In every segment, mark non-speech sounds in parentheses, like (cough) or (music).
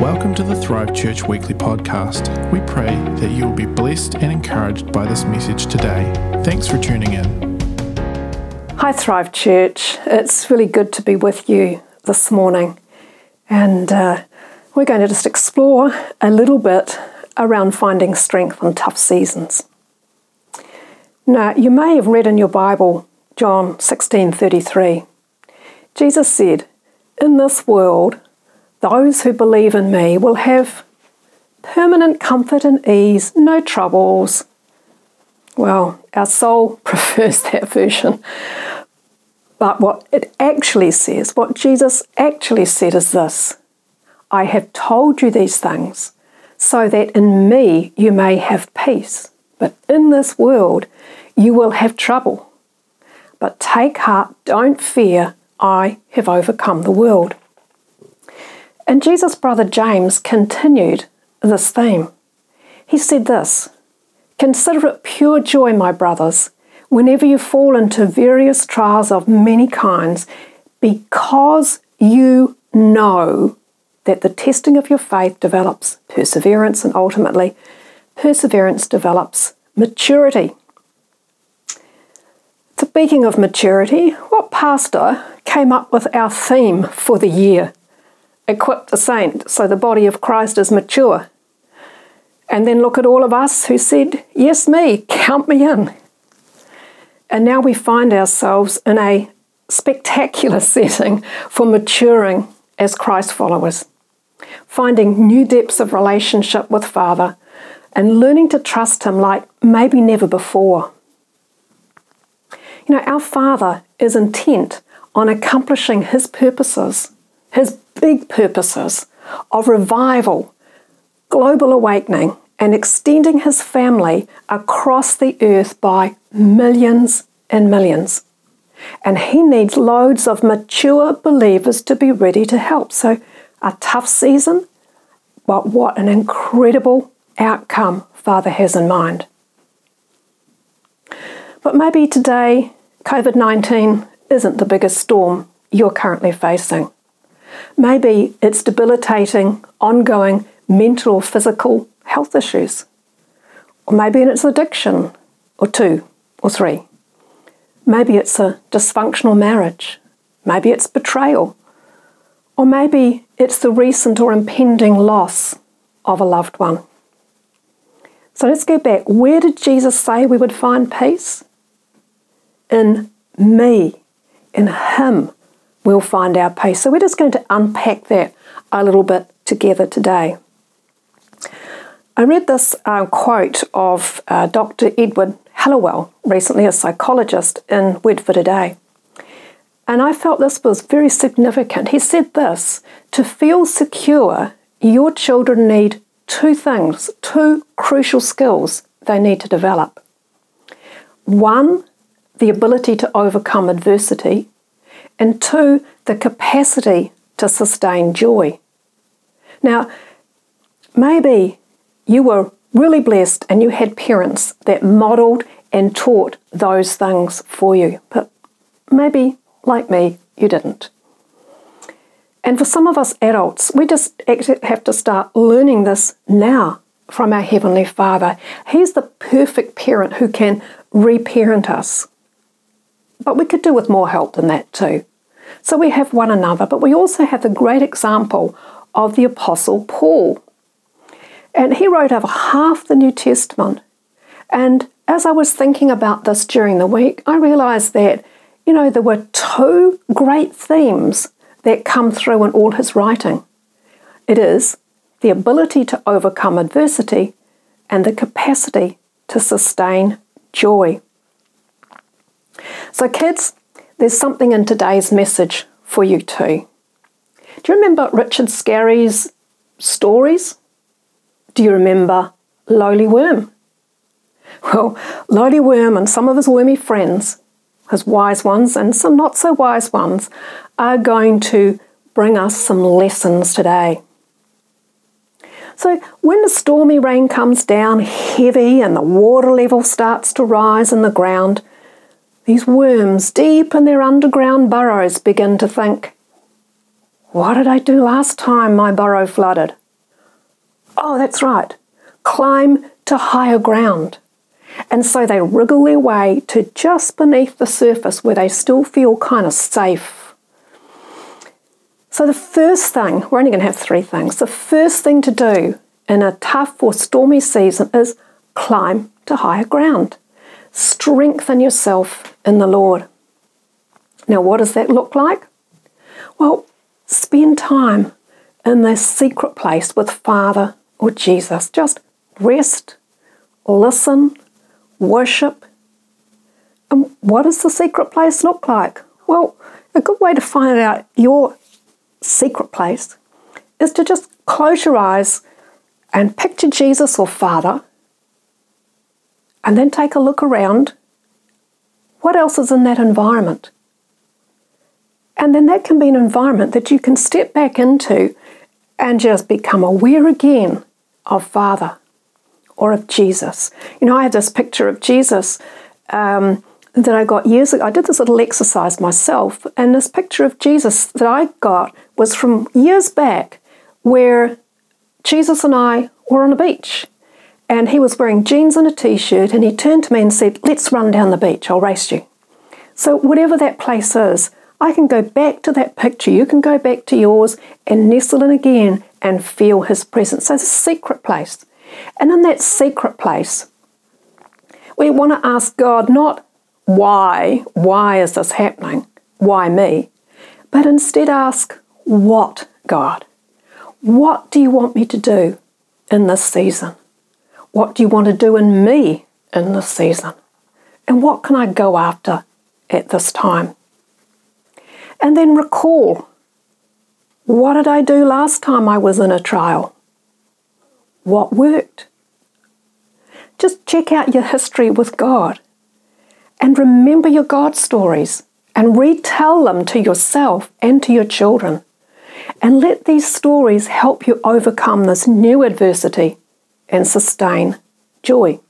Welcome to the Thrive Church Weekly Podcast. We pray that you will be blessed and encouraged by this message today. Thanks for tuning in. Hi, Thrive Church. It's really good to be with you this morning. And uh, we're going to just explore a little bit around finding strength in tough seasons. Now, you may have read in your Bible John 16:33. Jesus said, "In this world, those who believe in me will have permanent comfort and ease, no troubles." Well, our soul (laughs) prefers that version. But what it actually says, what Jesus actually said is this I have told you these things so that in me you may have peace. But in this world you will have trouble. But take heart, don't fear, I have overcome the world. And Jesus' brother James continued this theme. He said this Consider it pure joy, my brothers, whenever you fall into various trials of many kinds, because you know that the testing of your faith develops perseverance and ultimately perseverance develops maturity. Speaking of maturity, what pastor came up with our theme for the year? Equip the saint so the body of Christ is mature. And then look at all of us who said, Yes, me, count me in. And now we find ourselves in a spectacular (laughs) setting for maturing as Christ followers, finding new depths of relationship with Father and learning to trust Him like maybe never before. You know, our Father is intent on accomplishing His purposes, His big purposes of revival, global awakening, and extending His family across the earth by millions and millions. And He needs loads of mature believers to be ready to help. So, a tough season, but what an incredible outcome Father has in mind. But maybe today COVID 19 isn't the biggest storm you're currently facing. Maybe it's debilitating, ongoing mental or physical health issues. Or maybe it's addiction, or two, or three. Maybe it's a dysfunctional marriage. Maybe it's betrayal. Or maybe it's the recent or impending loss of a loved one. So let's go back. Where did Jesus say we would find peace? in me, in Him, we'll find our peace. So we're just going to unpack that a little bit together today. I read this uh, quote of uh, Dr. Edward Hallowell, recently a psychologist, in Word for Today. And I felt this was very significant. He said this To feel secure, your children need two things, two crucial skills they need to develop. One the ability to overcome adversity, and two, the capacity to sustain joy. Now, maybe you were really blessed and you had parents that modeled and taught those things for you, but maybe, like me, you didn't. And for some of us adults, we just have to start learning this now from our Heavenly Father. He's the perfect parent who can reparent us. But we could do with more help than that too. So we have one another, but we also have the great example of the Apostle Paul. And he wrote over half the New Testament. And as I was thinking about this during the week, I realized that, you know, there were two great themes that come through in all his writing. It is the ability to overcome adversity and the capacity to sustain joy. So, kids, there's something in today's message for you too. Do you remember Richard Scarry's stories? Do you remember Lowly Worm? Well, Lowly Worm and some of his wormy friends, his wise ones and some not so wise ones, are going to bring us some lessons today. So, when the stormy rain comes down heavy and the water level starts to rise in the ground, these worms, deep in their underground burrows, begin to think, What did I do last time my burrow flooded? Oh, that's right. Climb to higher ground. And so they wriggle their way to just beneath the surface where they still feel kind of safe. So, the first thing, we're only going to have three things. The first thing to do in a tough or stormy season is climb to higher ground. Strengthen yourself in the Lord. Now, what does that look like? Well, spend time in the secret place with Father or Jesus. Just rest, listen, worship. And what does the secret place look like? Well, a good way to find out your secret place is to just close your eyes and picture Jesus or Father, and then take a look around. What else is in that environment? And then that can be an environment that you can step back into and just become aware again of Father or of Jesus. You know, I have this picture of Jesus um, that I got years ago. I did this little exercise myself, and this picture of Jesus that I got was from years back where Jesus and I were on a beach. And he was wearing jeans and a t shirt, and he turned to me and said, Let's run down the beach, I'll race you. So, whatever that place is, I can go back to that picture. You can go back to yours and nestle in again and feel his presence. So, it's a secret place. And in that secret place, we want to ask God not why, why is this happening? Why me? But instead ask, what, God? What do you want me to do in this season? What do you want to do in me in this season? And what can I go after at this time? And then recall what did I do last time I was in a trial? What worked? Just check out your history with God and remember your God stories and retell them to yourself and to your children. And let these stories help you overcome this new adversity and sustain joy.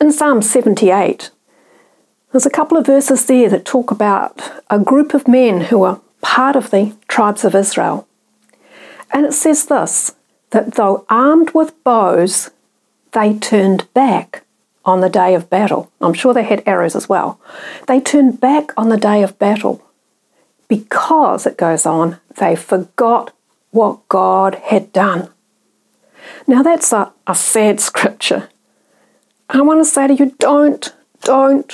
In Psalm 78, there's a couple of verses there that talk about a group of men who are part of the tribes of Israel. And it says this that though armed with bows, they turned back on the day of battle. I'm sure they had arrows as well. They turned back on the day of battle because, it goes on, they forgot what God had done. Now, that's a, a sad scripture. I want to say to you don't, don't,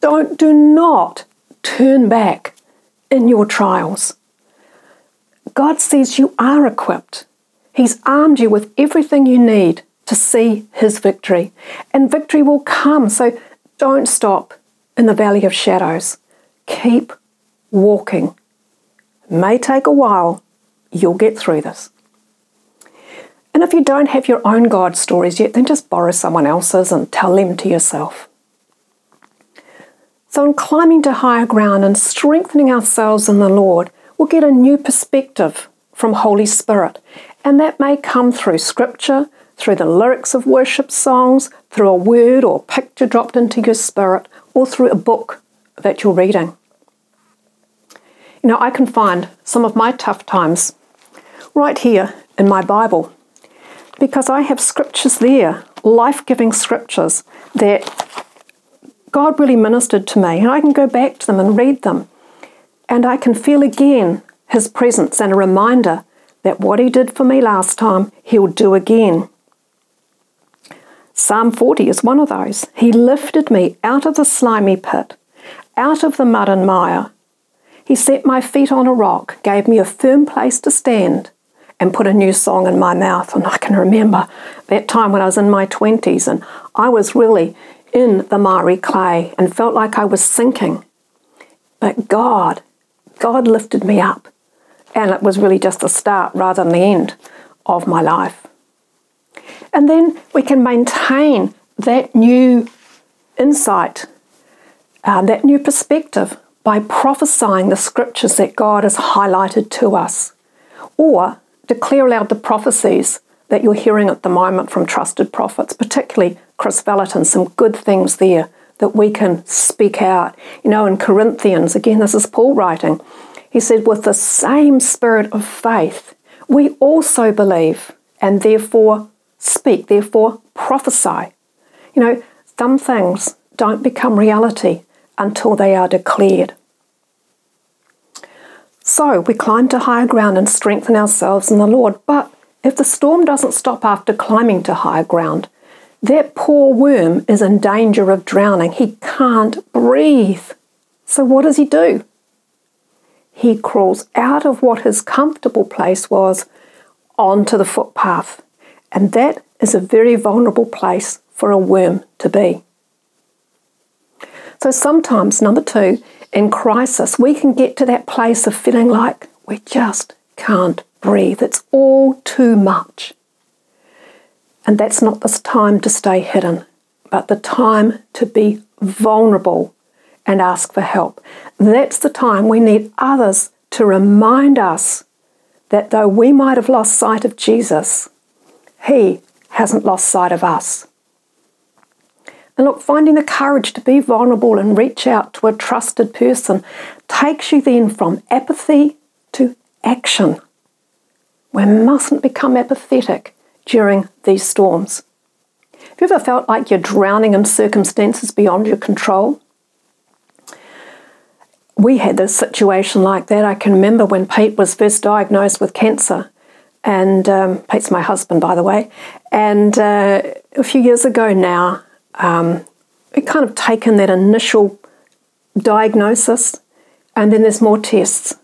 don't, do not turn back in your trials. God says you are equipped. He's armed you with everything you need to see His victory, and victory will come. So don't stop in the valley of shadows. Keep walking. It may take a while, you'll get through this. And if you don't have your own God stories yet, then just borrow someone else's and tell them to yourself. So, in climbing to higher ground and strengthening ourselves in the Lord, we'll get a new perspective from Holy Spirit. And that may come through scripture, through the lyrics of worship songs, through a word or picture dropped into your spirit, or through a book that you're reading. You know, I can find some of my tough times right here in my Bible because I have scriptures there, life giving scriptures that God really ministered to me, and I can go back to them and read them, and I can feel again His presence and a reminder that what He did for me last time, He'll do again. Psalm 40 is one of those. He lifted me out of the slimy pit, out of the mud and mire. He set my feet on a rock, gave me a firm place to stand and put a new song in my mouth. And I can remember that time when I was in my 20s and I was really in the miry clay and felt like I was sinking. But God, God lifted me up. And it was really just the start rather than the end of my life. And then we can maintain that new insight, uh, that new perspective by prophesying the scriptures that God has highlighted to us. Or declare aloud the prophecies that you're hearing at the moment from trusted prophets, particularly Kris Vallotton, some good things there that we can speak out. You know, in Corinthians, again, this is Paul writing, he said, with the same spirit of faith, we also believe and therefore speak, therefore prophesy. You know, some things don't become reality until they are declared. So we climb to higher ground and strengthen ourselves in the Lord. But if the storm doesn't stop after climbing to higher ground, that poor worm is in danger of drowning. He can't breathe. So what does he do? He crawls out of what his comfortable place was onto the footpath. And that is a very vulnerable place for a worm to be. So sometimes, number two, in crisis, we can get to that place of feeling like we just can't breathe. It's all too much. And that's not the time to stay hidden, but the time to be vulnerable and ask for help. That's the time we need others to remind us that though we might have lost sight of Jesus, He hasn't lost sight of us. And look, finding the courage to be vulnerable and reach out to a trusted person takes you then from apathy to action. We mustn't become apathetic during these storms. Have you ever felt like you're drowning in circumstances beyond your control? We had this situation like that. I can remember when Pete was first diagnosed with cancer, and um, Pete's my husband, by the way. And uh, a few years ago now, um, we kind of taken that initial diagnosis, and then there's more tests,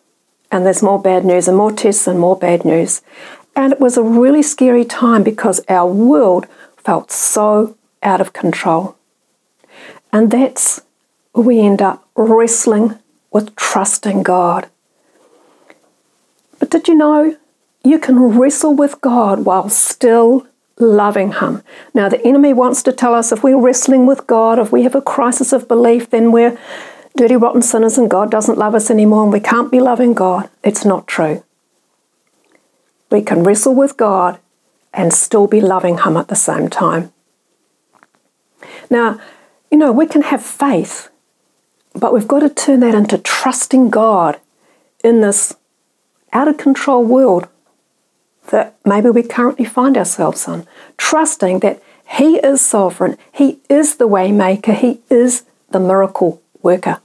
and there's more bad news, and more tests, and more bad news. And it was a really scary time because our world felt so out of control. And that's where we end up wrestling with trusting God. But did you know you can wrestle with God while still loving Him. Now, the enemy wants to tell us if we're wrestling with God, if we have a crisis of belief, then we're dirty, rotten sinners and God doesn't love us anymore and we can't be loving God. It's not true. We can wrestle with God and still be loving Him at the same time. Now, you know, we can have faith, but we've got to turn that into trusting God in this out of control world that maybe we currently find ourselves in, trusting that He is sovereign, He is the waymaker, He is the miracle worker.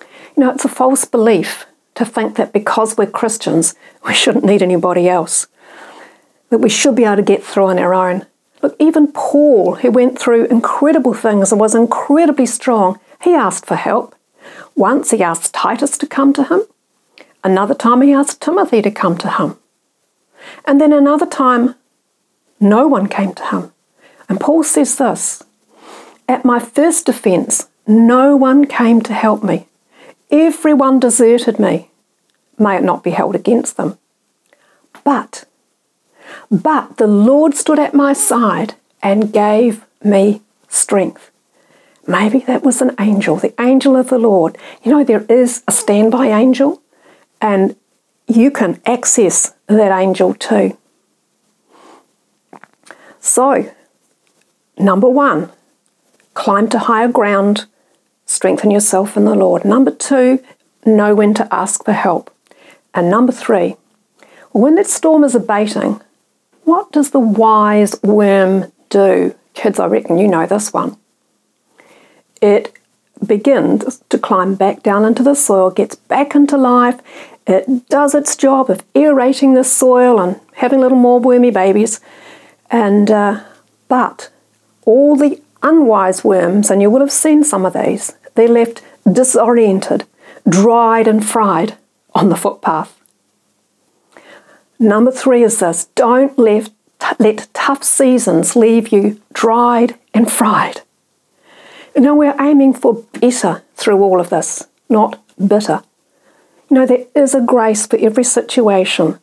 You know, it's a false belief to think that because we're Christians, (laughs) we shouldn't need anybody else, that we should be able to get through on our own. Look, even Paul, who went through incredible things and was incredibly strong, he asked for help. Once he asked Titus to come to him, another time he asked Timothy to come to him. And then another time, no one came to him. And Paul says this At my first defense, no one came to help me. Everyone deserted me. May it not be held against them. But, but the Lord stood at my side and gave me strength. Maybe that was an angel, the angel of the Lord. You know, there is a standby angel, and you can access that angel too. So, number one, climb to higher ground, strengthen yourself in the Lord. Number two, know when to ask for help. And number three, when that storm is abating, what does the wise worm do? Kids, I reckon you know this one. It begins to climb back down into the soil, gets back into life, it does its job of aerating the soil and having little more wormy babies. And uh, but all the unwise worms, and you will have seen some of these, they're left disoriented, dried and fried on the footpath. Number three is this don't let, let tough seasons leave you dried and fried. You know, we're aiming for better through all of this, not bitter. You know, there is a grace for every situation.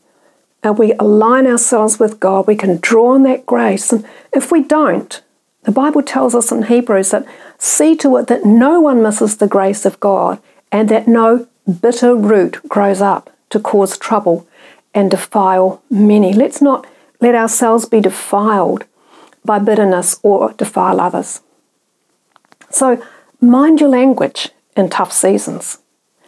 And we align ourselves with God, we can draw on that grace. And if we don't, the Bible tells us in Hebrews that see to it that no one misses the grace of God and that no bitter root grows up to cause trouble and defile many. Let's not let ourselves be defiled by bitterness or defile others. So, mind your language in tough seasons.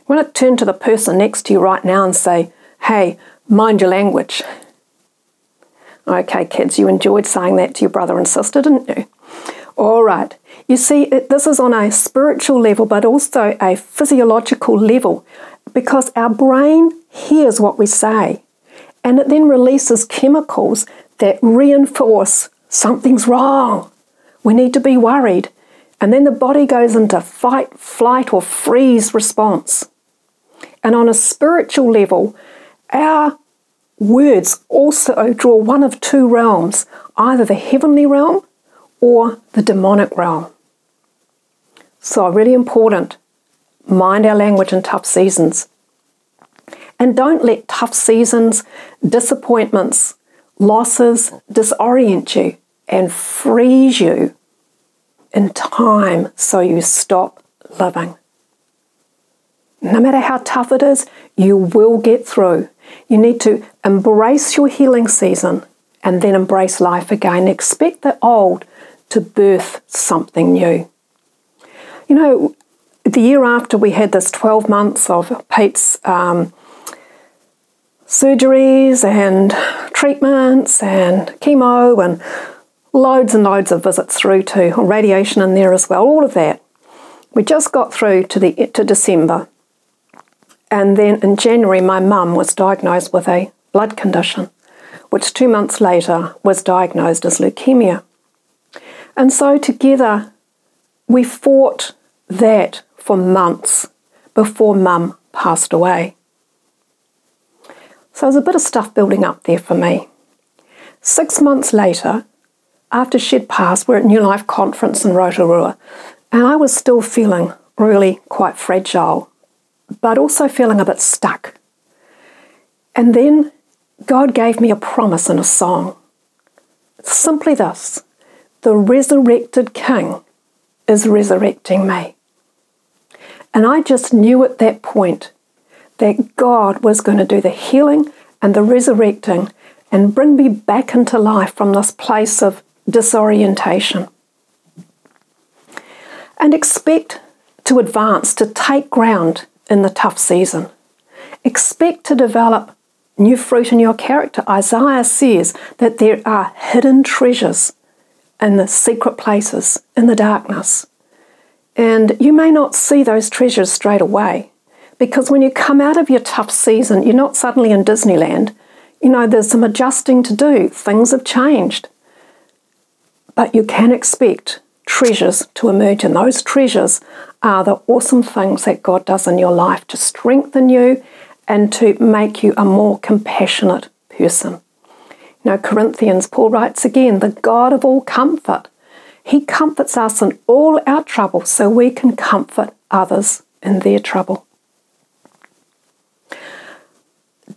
I want to turn to the person next to you right now and say, hey, mind your language. Okay, kids, you enjoyed saying that to your brother and sister, didn't you? All right. You see, this is on a spiritual level, but also a physiological level, because our brain hears what we say and it then releases chemicals that reinforce something's wrong. We need to be worried. And then the body goes into fight, flight, or freeze response. And on a spiritual level, our words also draw one of two realms either the heavenly realm or the demonic realm. So, really important mind our language in tough seasons. And don't let tough seasons, disappointments, losses disorient you and freeze you in time so you stop living. No matter how tough it is, you will get through. You need to embrace your healing season and then embrace life again. Expect the old to birth something new. You know, the year after we had this 12 months of Pete's um, surgeries and treatments and chemo and loads and loads of visits through to radiation in there as well, all of that. We just got through to the to December. And then in January my mum was diagnosed with a blood condition, which 2 months later was diagnosed as leukemia. And so together we fought that for months before mum passed away. So there's a bit of stuff building up there for me. Six months later, after she'd passed, we're at New Life Conference in Rotorua, and I was still feeling really quite fragile, but also feeling a bit stuck. And then God gave me a promise in a song. Simply this the resurrected King is resurrecting me. And I just knew at that point that God was going to do the healing and the resurrecting and bring me back into life from this place of disorientation. And expect to advance, to take ground in the tough season. Expect to develop new fruit in your character. Isaiah says that there are hidden treasures in the secret places, in the darkness. And you may not see those treasures straight away, because when you come out of your tough season, you're not suddenly in Disneyland. You know, there's some adjusting to do, things have changed. But you can expect treasures to emerge, and those treasures are the awesome things that God does in your life to strengthen you and to make you a more compassionate person. Know, Corinthians, Paul writes again, the God of all comfort. He comforts us in all our trouble so we can comfort others in their trouble.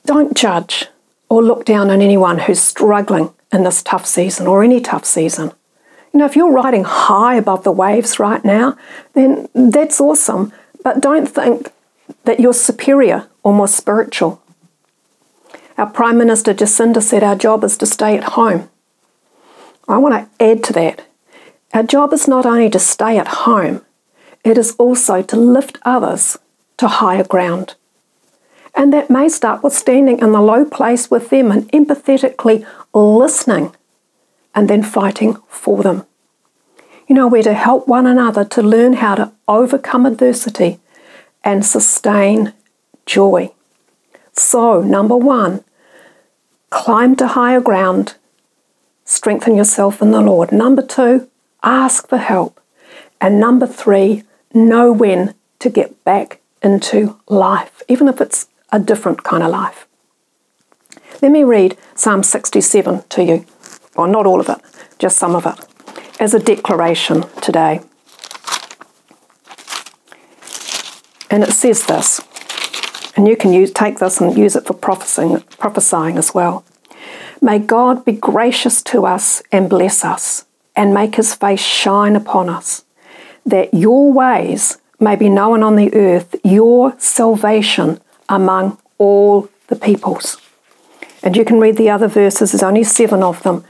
Don't judge or look down on anyone who's struggling in this tough season or any tough season. You know, if you're riding high above the waves right now, then that's awesome, but don't think that you're superior or more spiritual. Our Prime Minister Jacinda said our job is to stay at home. I want to add to that. Our job is not only to stay at home, it is also to lift others to higher ground. And that may start with standing in the low place with them and empathetically listening and then fighting for them. You know, we're to help one another to learn how to overcome adversity and sustain joy. So, number one, climb to higher ground, strengthen yourself in the Lord. Number two, ask for help. And number three, know when to get back into life, even if it's a different kind of life. Let me read Psalm 67 to you. Well, not all of it, just some of it, as a declaration today. And it says this, and you can use, take this and use it for prophesying, prophesying as well. May God be gracious to us and bless us, and make his face shine upon us, that your ways may be known on the earth, your salvation among all the peoples. And you can read the other verses, there's only seven of them,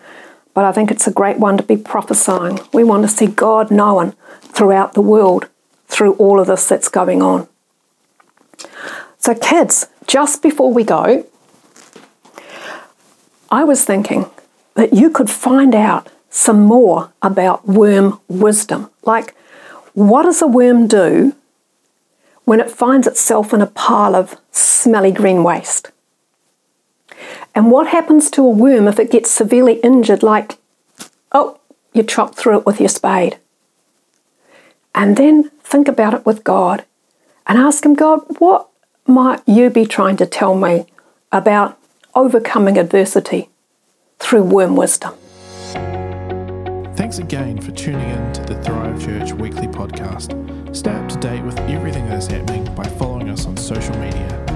but I think it's a great one to be prophesying. We want to see God known throughout the world through all of this that's going on. So, kids, just before we go, I was thinking that you could find out some more about worm wisdom. Like, what does a worm do when it finds itself in a pile of smelly green waste? And what happens to a worm if it gets severely injured, like, oh, you chop through it with your spade? And then think about it with God and ask Him, God, what might you be trying to tell me about overcoming adversity through worm wisdom? Thanks again for tuning in to the Thrive Church weekly podcast. Stay up to date with everything that is happening by following us on social media